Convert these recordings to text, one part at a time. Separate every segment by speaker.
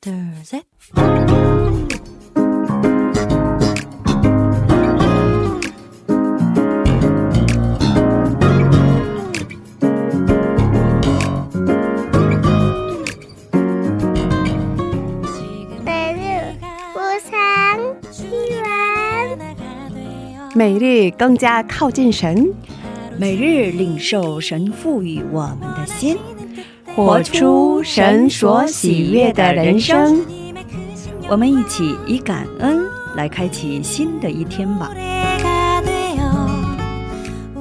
Speaker 1: there's a
Speaker 2: 每日更加靠近神，
Speaker 3: 每日领受神赋予我们的心。
Speaker 2: 活出神所喜悦的人生。
Speaker 3: 我们一起以感恩来开启新的一天吧。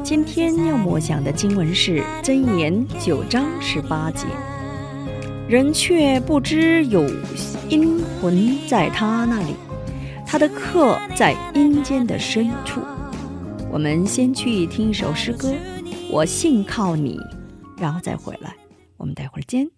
Speaker 3: 今天要默想的经文是真言九章十八节。人却不知有阴魂在他那里他的刻在阴间的深处。我们先去听一首诗歌我信靠你然后再回来。我们待会儿见。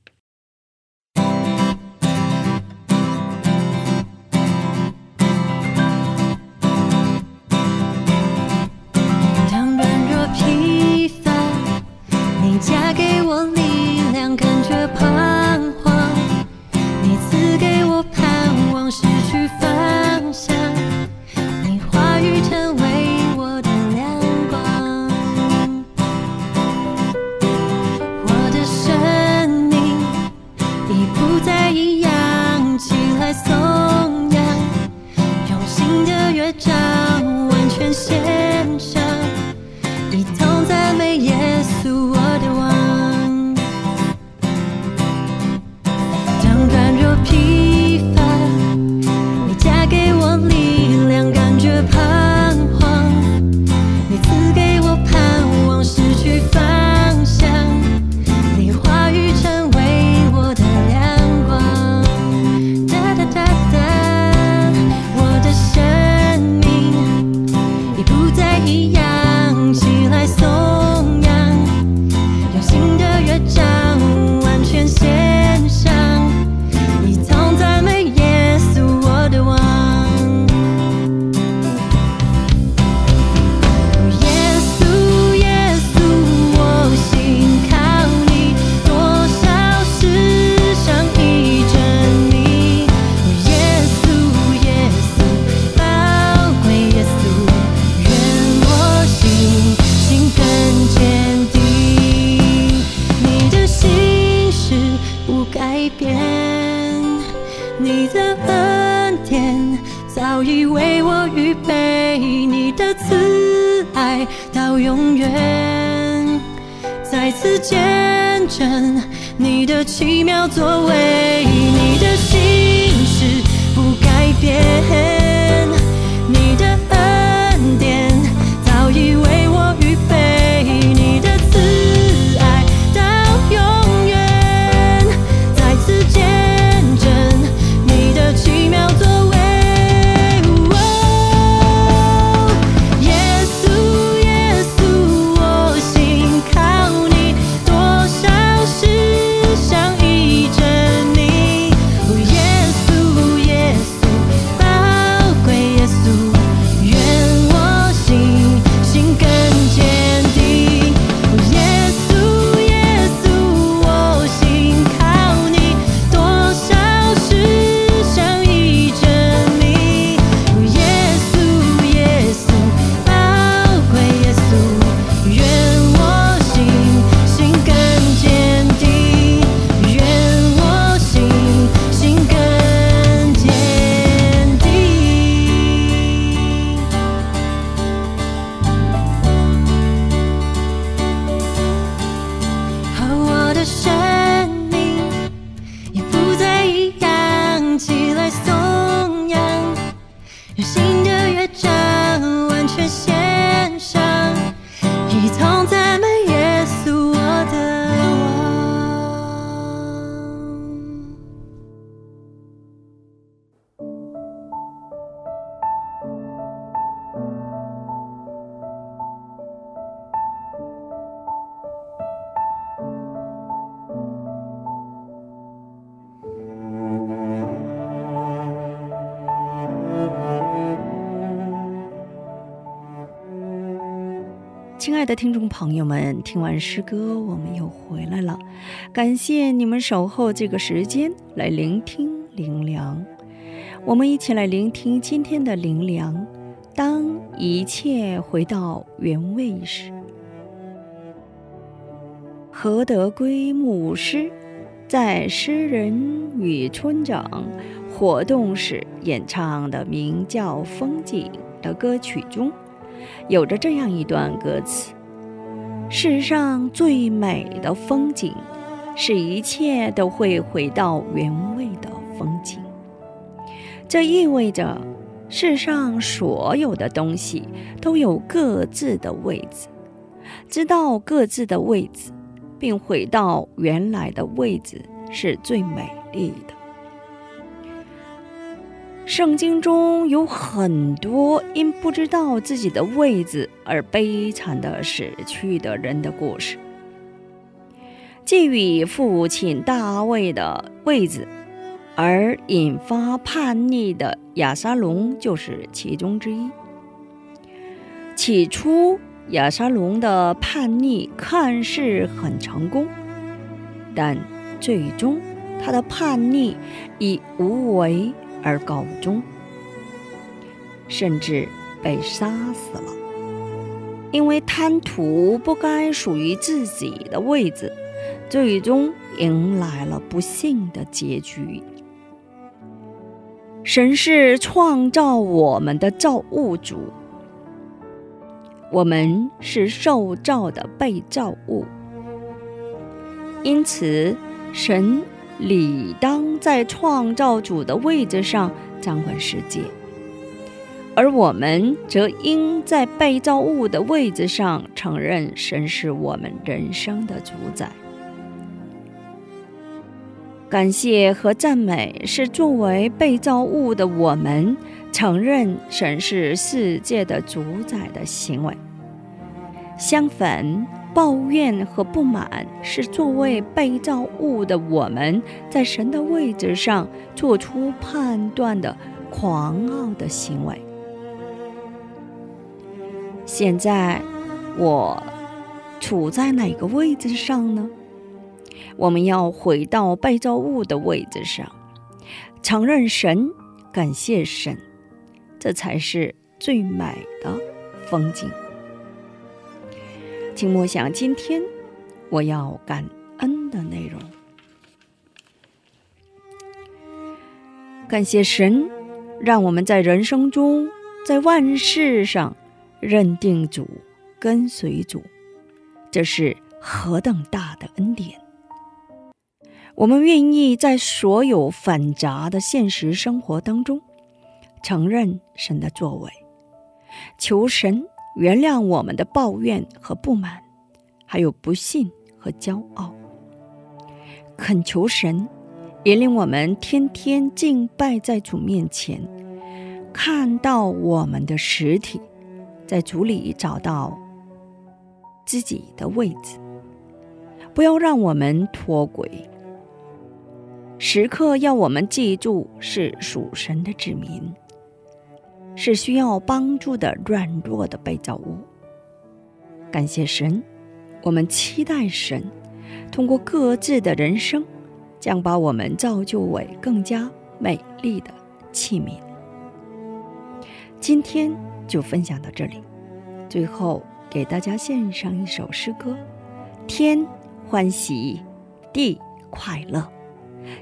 Speaker 4: 再次见证你的奇妙作为你的心事不改变。the shame 的
Speaker 3: 听众朋友们听完诗歌我们又回来了。感谢你们守候这个时间来聆听林良我们一起来聆听今天的林良当一切回到原位时何德归牧师在诗人与村长活动时演唱的名叫风景的歌曲中有着这样一段歌词。世上最美的风景，是一切都会回到原位的风景。”这意味着。世上所有的东西都有各自的位置，知道各自的位置，并回到原来的位置是最美丽的。圣经中有很多因不知道自己的位置而悲惨的死去的人的故事。基于父亲大卫的位置。而引发叛逆的亚沙龙就是其中之一。起初，亚沙龙的叛逆看似很成功，但最终他的叛逆以无为而告终，甚至被杀死了。因为贪图不该属于自己的位置，最终迎来了不幸的结局。神是创造我们的造物主，我们是受造的被造物，因此神理当在创造主的位置上掌管世界，而我们则应在被造物的位置上承认神是我们人生的主宰。感谢和赞美是作为被造物的我们承认神是世界的主宰的行为。相反，抱怨和不满是作为被造物的我们在神的位置上做出判断的狂傲的行为。现在，我处在哪个位置上呢？我们要回到被造物的位置上，承认神，感谢神，这才是最美的风景。请默想今天我要感恩的内容。感谢神，让我们在人生中，在万事上认定主，跟随主，这是何等大的恩典！我们愿意在所有繁杂的现实生活当中，承认神的作为，求神原谅我们的抱怨和不满，还有不信和骄傲。恳求神引领我们天天敬拜在主面前，看到我们的实体，在主里找到自己的位置，不要让我们脱轨。时刻要我们记住，是属神的子民，是需要帮助的软弱的被造物。感谢神，我们期待神通过各自的人生，将把我们造就为更加美丽的器皿。今天就分享到这里，最后给大家献上一首诗歌：天欢喜，地快乐。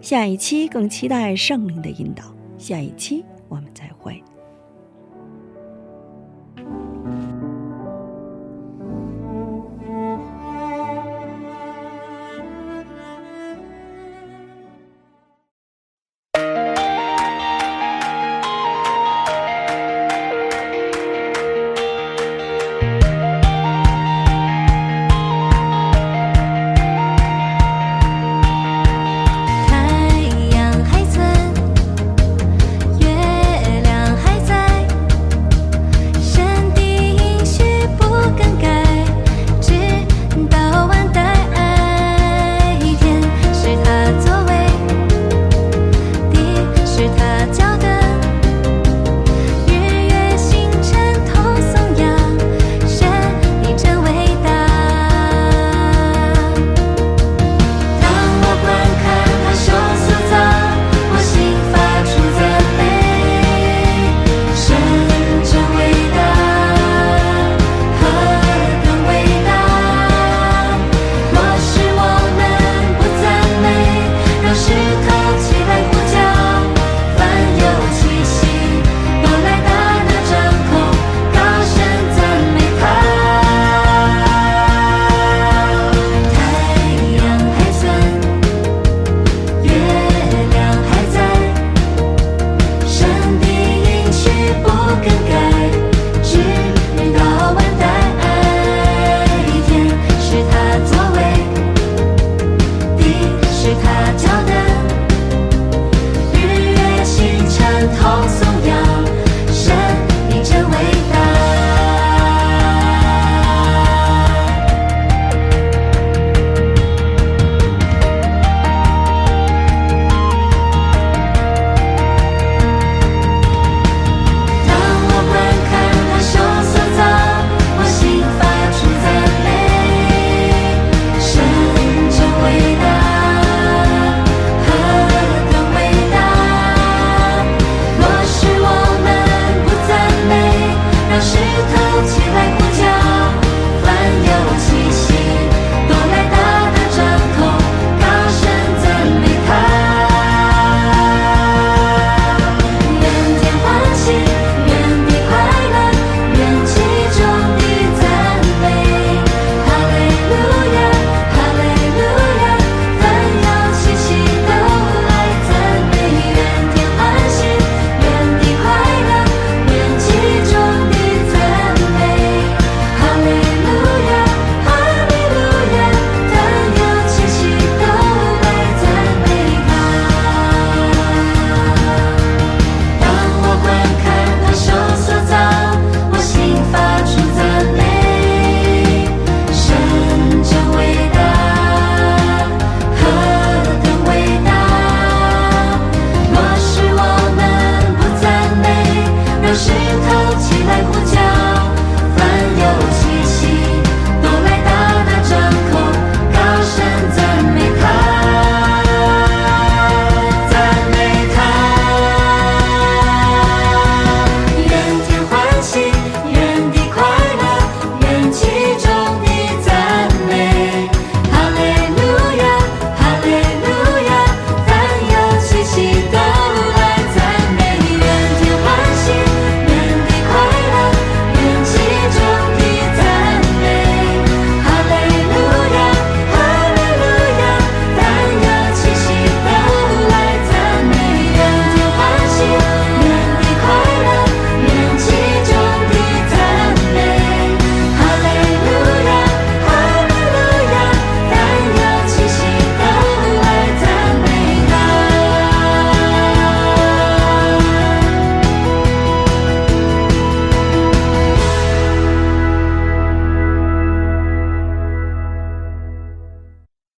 Speaker 3: 下一期更期待圣灵的引导。下一期我们再会。